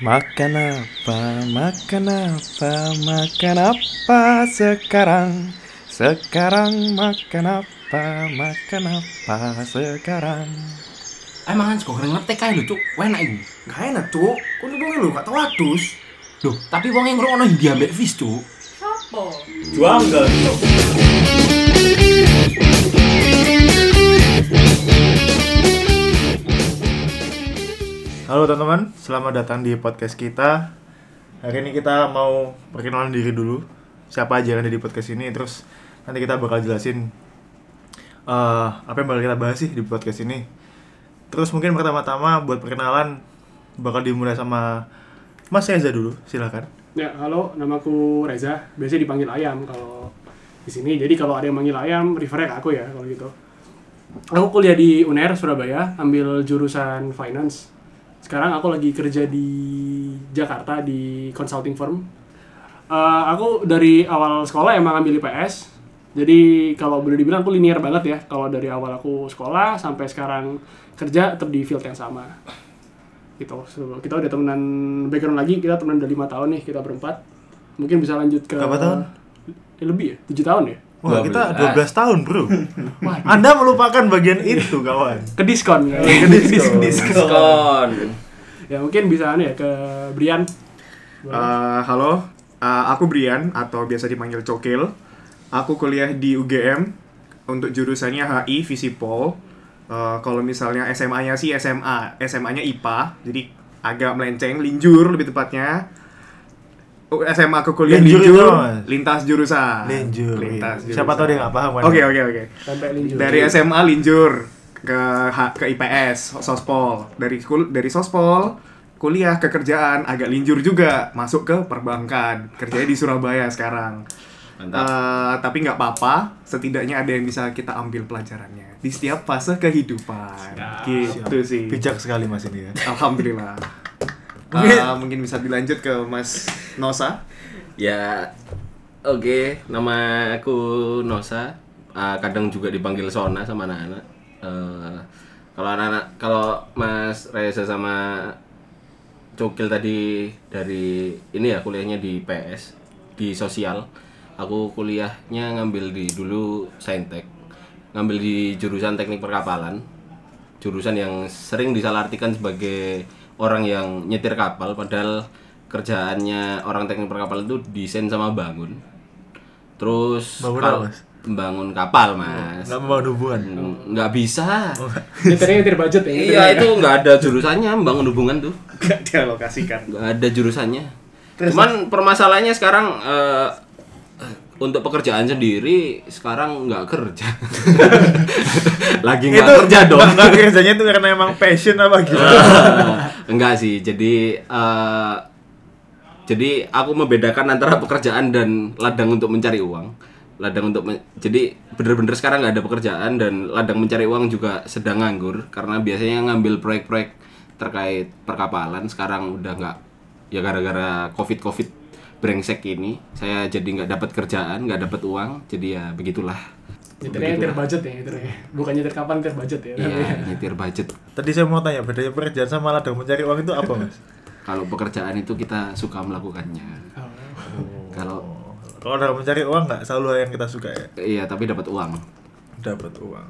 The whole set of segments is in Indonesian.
Makan apa, makan apa, makan apa sekarang Sekarang makan apa, makan apa sekarang Emang kan kok ngerti kae lho, Cuk. Enak iku. Gak enak cuk, kok nih wong lho gak tau adus. Loh, tapi wong yang ngrungokno Hindia ambek Fis, Cuk. Juanggal cuk. Halo teman-teman, selamat datang di podcast kita. Hari ini kita mau perkenalan diri dulu. Siapa aja yang ada di podcast ini, terus nanti kita bakal jelasin eh, apa yang bakal kita bahas sih di podcast ini. Terus mungkin pertama-tama buat perkenalan bakal dimulai sama Mas Reza dulu, silakan. Ya, halo, namaku Reza. Biasanya dipanggil Ayam kalau di sini. Jadi kalau ada yang manggil Ayam, refernya ke aku ya kalau gitu. Aku kuliah di UNER Surabaya, ambil jurusan finance. Sekarang aku lagi kerja di Jakarta di consulting firm. Eh, aku dari awal sekolah emang ambil IPS. Jadi kalau boleh dibilang aku linear banget ya. Kalau dari awal aku sekolah sampai sekarang kerja tetap di field yang sama gitu So, kita udah temenan background lagi kita temenan udah lima tahun nih kita berempat mungkin bisa lanjut ke Berapa tahun? Eh, lebih ya tujuh tahun ya Wah, kita 12. 12 tahun, Bro. Wah, Anda melupakan bagian itu, kawan. ke diskon ya Ke diskon. Diskon. ya mungkin bisa anu ya ke Brian Eh, halo, Eh, aku Brian atau biasa dipanggil Cokil. Aku kuliah di UGM untuk jurusannya HI Visipol. Eh, kalau misalnya SMA-nya sih SMA, SMA-nya IPA, jadi agak melenceng, linjur lebih tepatnya. Oh, SMA aku kuliah Linjur linjur, itu, Mas? lintas jurusan. Linjur. Lintas iya. Siapa tahu dia nggak paham kan? Oke oke oke. sampai linjur Dari SMA linjur ke ke IPS Sospol. Dari kul dari Sospol kuliah ke kerjaan agak linjur juga masuk ke perbankan kerjanya di Surabaya sekarang. Eh, tapi nggak apa-apa, setidaknya ada yang bisa kita ambil pelajarannya di setiap fase kehidupan. Gitu sih. Bijak sekali Mas ini ya. Alhamdulillah. Mungkin- Eh, mungkin bisa dilanjut ke Mas Nosa. Ya, oke. Nama aku Nosa. Ah, kadang juga dipanggil Sona sama anak-anak. Eh, kalau anak-anak, kalau Mas Reza sama Cokil tadi dari ini ya kuliahnya di PS di sosial. Aku kuliahnya ngambil di dulu Saintek. Ngambil di jurusan teknik perkapalan. Jurusan yang sering disalahartikan sebagai orang yang nyetir kapal padahal kerjaannya orang teknik perkapalan itu desain sama bangun. Terus Bangun kal- apa, Mas? Bangun kapal, Mas. Nggak membangun hubungan. Nggak bisa. nyetirnya nyetir budget ya Iya itu nggak ada jurusannya membangun hubungan tuh Gak dialokasikan. nggak ada jurusannya. Cuman permasalahannya sekarang eh, untuk pekerjaan sendiri sekarang nggak kerja. Lagi nggak kerja dong. Nggak, kerjanya itu karena emang passion apa gimana? Enggak sih. Jadi eh, jadi aku membedakan antara pekerjaan dan ladang untuk mencari uang. Ladang untuk men- jadi bener-bener sekarang nggak ada pekerjaan dan ladang mencari uang juga sedang nganggur karena biasanya ngambil proyek-proyek terkait perkapalan sekarang udah nggak ya gara-gara covid covid brengsek ini saya jadi nggak dapat kerjaan nggak dapat uang jadi ya begitulah nyetirnya nyetir budget ya nyetirnya bukan nyetir kapan nyetir budget ya Iya, nyetir budget. Tadi saya mau tanya bedanya pekerjaan sama ladang mencari uang itu apa Mas? Kalau pekerjaan itu kita suka melakukannya. Oh. Kalau Kalau ladang mencari uang nggak selalu yang kita suka ya. iya tapi dapat uang. Dapat uang.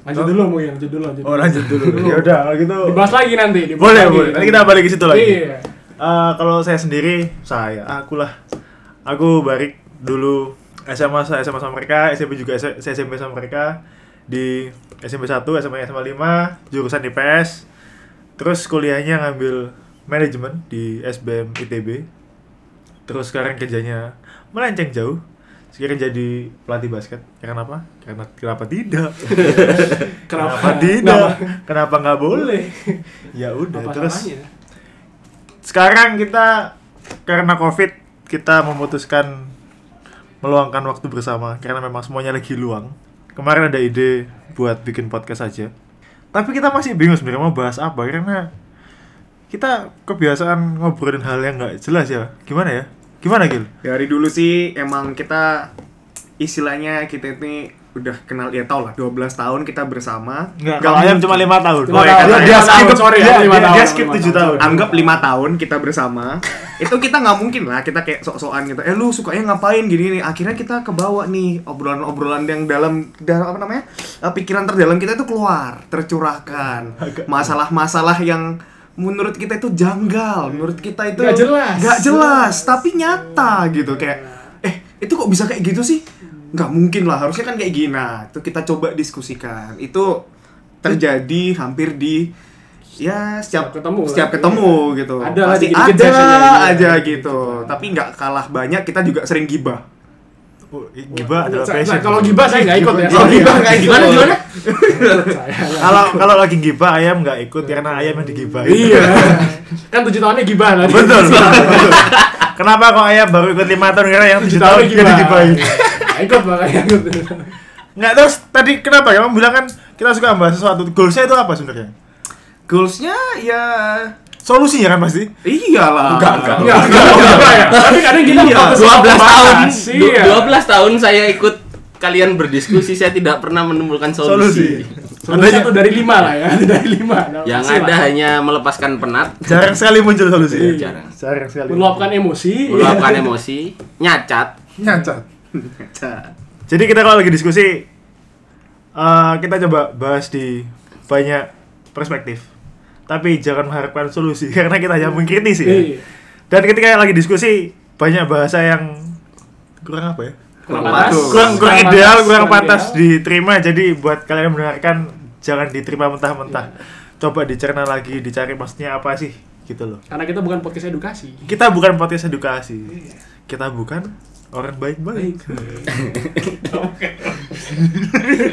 lanjut dulu mungkin lanjut dulu lanjut Oh lanjut dulu. ya udah kalau gitu. dibahas lagi nanti dibahas Boleh lagi. boleh. Nanti kita balik ke situ lagi. iya Eh, kalau saya sendiri, saya, aku lah. Aku barik dulu SMA saya SMA sama mereka, SMP juga SMP sama mereka di SMP 1, SMA SMA 5, jurusan IPS. Terus kuliahnya ngambil manajemen di SBM ITB. Terus sekarang kerjanya melenceng jauh. Sekarang jadi pelatih basket. Karena apa? Karena kenapa tidak? kenapa tidak? Kenapa nggak boleh? Ya udah. Terus salahnya? Sekarang kita karena covid kita memutuskan meluangkan waktu bersama karena memang semuanya lagi luang. Kemarin ada ide buat bikin podcast aja. Tapi kita masih bingung sebenarnya mau bahas apa karena kita kebiasaan ngobrolin hal yang nggak jelas ya. Gimana ya? Gimana Gil? Dari dulu sih emang kita istilahnya kita ini udah kenal ya tau lah 12 tahun kita bersama. Enggak, Nggak kalau ayam cuma 5 tahun. Lima Oh, ya, dia Lima skip, tahun, sorry, dia, lima dia, tahun, dia skip lima 7 tahun. tahun. anggap lima tahun kita bersama. Itu kita nggak mungkin lah kita kayak sok-sokan gitu. Eh lu sukanya ngapain gini nih? Akhirnya kita kebawa nih obrolan-obrolan yang dalam dalam apa namanya eh, pikiran terdalam kita itu keluar tercurahkan. Masalah-masalah yang menurut kita itu janggal menurut kita itu Nggak jelas. nggak jelas tapi nyata gitu. Kayak eh itu kok bisa kayak gitu sih nggak mungkin lah harusnya kan kayak gini nah itu kita coba diskusikan itu terjadi hampir di ya setiap Setiap ketemu lah. setiap ketemu gitu Ada lah pasti dikit-dikit ada sessionnya gitu. aja gitu tapi nggak kalah banyak kita juga sering gibah Oh, Gibah adalah passion. saya- Kalau gibah saya nggak ikut ya. Oh, Kalau gibah nggak ikut. Gimana gimana? Kalau kalau lagi gibah ayam nggak ikut karena ayam yang digibahin. Iya. Kan tujuh tahunnya gibah tadi. Betul. Kenapa kok ayam baru ikut 5 tahun karena yang 7 tahun digibahin? Ikut makanya ikut. Nggak terus tadi kenapa kamu bilang kan kita suka bahas sesuatu. Goalsnya itu apa sebenarnya? goalsnya ya Solusinya kan pasti. iyalah Enggak, enggak. Enggak, enggak, enggak ya. Tapi kadang Iya, fokus 12 membahas, tahun. Iya. 12 tahun saya ikut kalian berdiskusi saya tidak pernah menemukan solusi. Solusi satu dari lima lah ya, dari lima. Nah, Yang ada lah. hanya melepaskan penat, Jarang sekali muncul solusi. Jarang. Jarang sekali. meluapkan emosi. meluapkan emosi, nyacat. Nyacat. Jadi kita kalau lagi diskusi eh, kita coba bahas di banyak perspektif. Tapi jangan mengharapkan solusi karena kita hanya mengkritisi ya. Iya. Dan ketika lagi diskusi banyak bahasa yang kurang apa ya? Kurang Kurang pantas. Kurang kurang Kurang ideal, kurang kurang pantas ideal. diterima. Jadi buat kalian yang mendengarkan jangan diterima mentah-mentah. Coba dicerna lagi, dicari maksudnya apa sih gitu loh. Karena kita bukan podcast edukasi. Kita bukan podcast edukasi. Kita bukan orang baik-baik.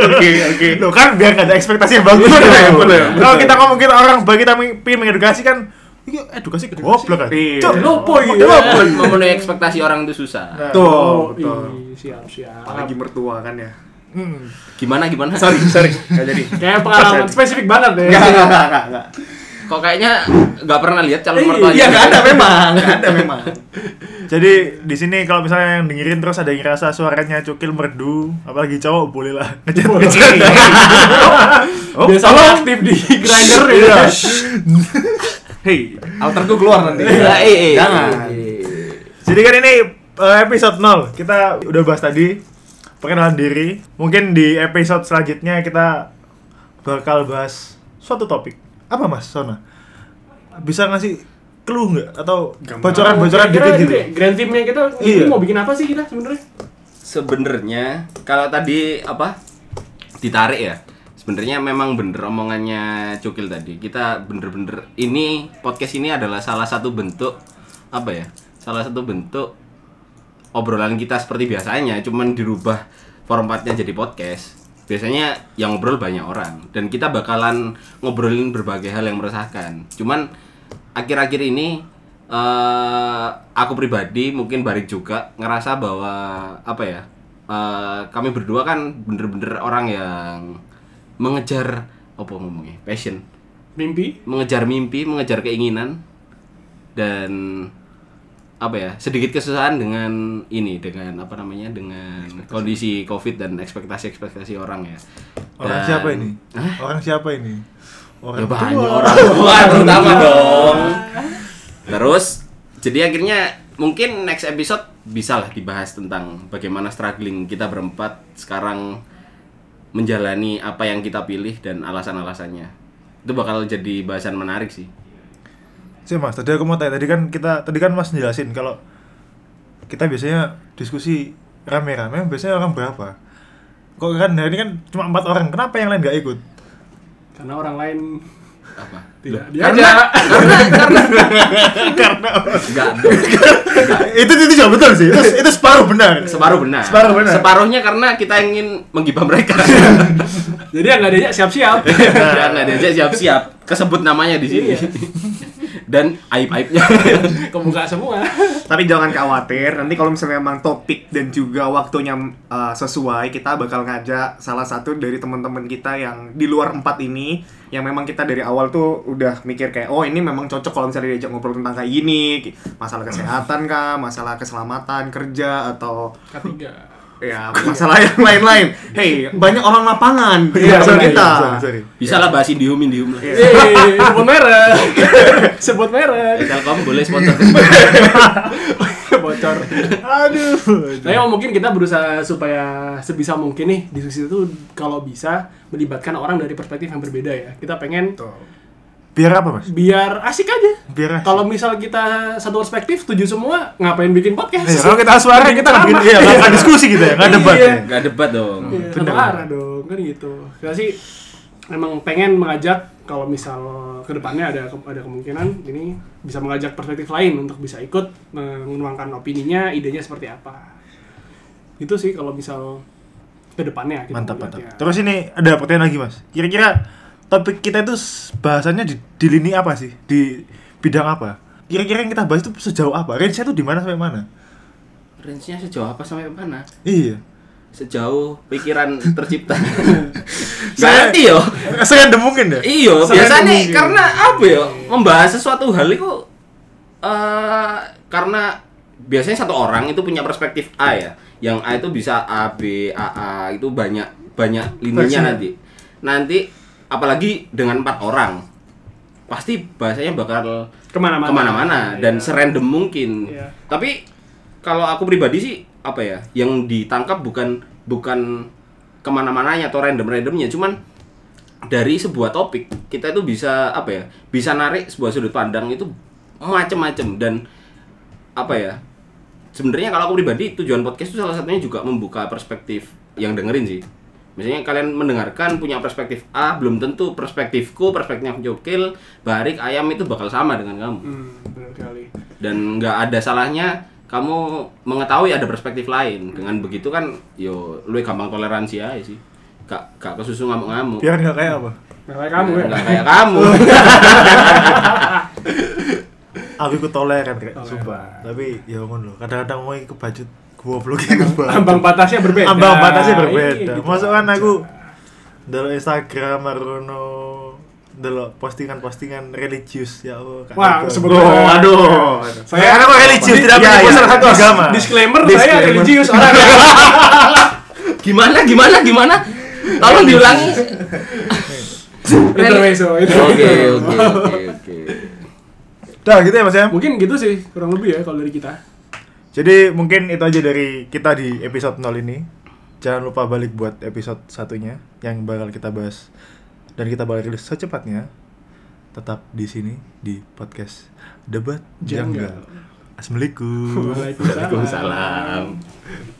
oke oke Loh kan biar gak ada ekspektasi yang bagus Bener, gitu. bener, Kalau kita ngomong kita orang baik kita pengen mengedukasi kan ini edukasi goblok kan. Iya. Cok, Lopo gitu. Ya, memenuhi ekspektasi orang itu susah. Nah, tuh Oh, betul iya, siap, siap. apalagi mertua kan ya hmm. Gimana gimana? sorry sorry nggak jadi Kayak pengalaman spesifik banget ya. nggak nggak nggak nggak nggak Kok kayaknya nggak pernah lihat calon Iya, mertuanya? iya nggak ada memang nggak ada memang Jadi di sini kalau misalnya yang dengerin terus ada yang ngerasa suaranya cukil merdu, apalagi cowok boleh lah ngechat ngechat. oh Biasanya aktif di grinder ya. Iya. hey alter gue keluar nanti Ya, eh, eh, jangan. Jadi kan ini eh, episode 0 Kita udah bahas tadi Perkenalan diri Mungkin di episode selanjutnya kita Bakal bahas suatu topik Apa mas Sona? Bisa ngasih clue nggak? Atau bocoran-bocoran dikit gitu? Grand teamnya kita Iya. ini mau bikin apa sih kita sebenarnya? Sebenarnya kalau tadi apa ditarik ya. Sebenarnya memang bener omongannya Cukil tadi. Kita bener-bener ini podcast ini adalah salah satu bentuk apa ya? Salah satu bentuk obrolan kita seperti biasanya, cuman dirubah formatnya jadi podcast. Biasanya yang ngobrol banyak orang dan kita bakalan ngobrolin berbagai hal yang meresahkan. Cuman akhir-akhir ini eh aku pribadi mungkin Barik juga ngerasa bahwa apa ya? eh, kami berdua kan bener-bener orang yang mengejar apa ngomongnya? Passion Mimpi? mengejar mimpi, mengejar keinginan dan apa ya sedikit kesusahan dengan ini dengan apa namanya dengan kondisi covid dan ekspektasi ekspektasi orang ya Orang Dan- siapa ini? Hah? Orang siapa ini? Orang ya banyak tua. orang tua terutama dong terus jadi akhirnya mungkin next episode bisa lah dibahas tentang bagaimana struggling kita berempat sekarang menjalani apa yang kita pilih dan alasan-alasannya itu bakal jadi bahasan menarik sih Sih mas, tadi aku mau tanya, tadi kan kita, tadi kan mas jelasin kalau kita biasanya diskusi rame-rame, biasanya orang berapa? Kok kan hari ini kan cuma empat orang, kenapa yang lain nggak ikut? Karena orang lain apa tidak karena diajak. karena karena Karena enggak enggak itu itu juga betul sih, itu itu separuh benar. separuh benar Separuh benar. separuhnya karena kita ingin menggibah mereka Jadi yang nggak diajak siap-siap. karena dia siap-siap kesebut namanya di sini dan aib-aibnya Kebuka semua. Tapi jangan khawatir, nanti kalau misalnya memang topik dan juga waktunya uh, sesuai, kita bakal ngajak salah satu dari teman-teman kita yang di luar empat ini, yang memang kita dari awal tuh udah mikir kayak, oh ini memang cocok kalau misalnya diajak ngobrol tentang kayak gini, masalah kesehatan kah, masalah keselamatan kerja atau Ketiga. Ya masalah yang lain-lain. Hey, banyak orang lapangan di Iya, belakang sorry, kita. sorry, sorry. Bisa lah bahas Indium Indium lah. Eh, sebut merek. sebut merek. Telkom boleh sponsor. Bocor. Aduh. Tapi emang mungkin kita berusaha supaya sebisa mungkin nih diskusi itu kalau bisa melibatkan orang dari perspektif yang berbeda ya. Kita pengen Biar apa, Mas? biar asik aja. Biar asik. Kalau misal kita satu perspektif setuju semua, ngapain bikin podcast? Ya, kalau kita suara kita nggak bikin, iya, nggak nggak diskusi gitu ya, nggak debat. Iya. ya. Gak debat dong. Iya, satu arah dong, kan gitu. Kita sih emang pengen mengajak kalau misal ke depannya ada ada kemungkinan ini bisa mengajak perspektif lain untuk bisa ikut menuangkan opininya, idenya seperti apa. Itu sih kalau misal ke depannya. kita Mantap, mantap. ya. Terus ini ada pertanyaan lagi, Mas. Kira-kira topik kita itu bahasannya di, di lini apa sih? Di bidang apa? Kira-kira yang kita bahas itu sejauh apa? Range-nya tuh di mana sampai mana? Range-nya sejauh apa sampai mana? Iya. Sejauh pikiran tercipta. Saya- ngerti yo. Serandom mungkin ya? Iya, biasanya karena apa ya? Membahas sesuatu hal itu eh karena biasanya satu orang itu punya perspektif A ya. Yang A itu bisa A, B, A, A itu banyak banyak lininya nanti. Nanti apalagi dengan empat orang pasti bahasanya bakal Ke mana-mana. ke mana-mana dan Iya. serandom mungkin. Iya. Tapi kalau aku pribadi sih apa ya, yang ditangkap bukan bukan ke mana-mananya atau random-randomnya, cuman dari sebuah topik kita itu bisa apa ya, bisa narik sebuah sudut pandang itu macem-macem dan apa ya, sebenarnya kalau aku pribadi tujuan podcast itu salah satunya juga membuka perspektif yang dengerin sih. Misalnya kalian mendengarkan punya perspektif A, belum tentu perspektifku, perspektifnya Jokil, Barik, Ayam itu bakal sama dengan kamu Hmm, benar sekali. dan nggak ada salahnya kamu mengetahui ada perspektif lain dengan begitu kan yo lu gampang toleransi aja sih gak gak kesusu ngamuk-ngamuk Biar nggak kayak apa? Nah, kayak kamu ya. nggak kayak kamu Aku ikut toleran kayak sumpah. Tapi ya ngono loh. Kadang-kadang mau ikut baju goblok. Ambang batasnya berbeda. Ambang batasnya Iya, berbeda. gitu Masuk kan aja. aku dalam Instagram Marono delok postingan-postingan religius ya Allah. Kak Wah, sebut Oh, aduh. Saya kan aku religius tidak menyebut iya. salah satu agama. Disclaimer, saya Disclaimer. religius orang gimana gimana gimana tolong diulangi intermezzo. oke intermezzo. oke oke oke Dah gitu ya Mas ya. Mungkin gitu sih kurang lebih ya kalau dari kita. Jadi mungkin itu aja dari kita di episode 0 ini. Jangan lupa balik buat episode satunya yang bakal kita bahas dan kita bakal rilis secepatnya. Tetap di sini di podcast Debat Janggal. Assalamualaikum. Waalaikumsalam. Waalaikumsalam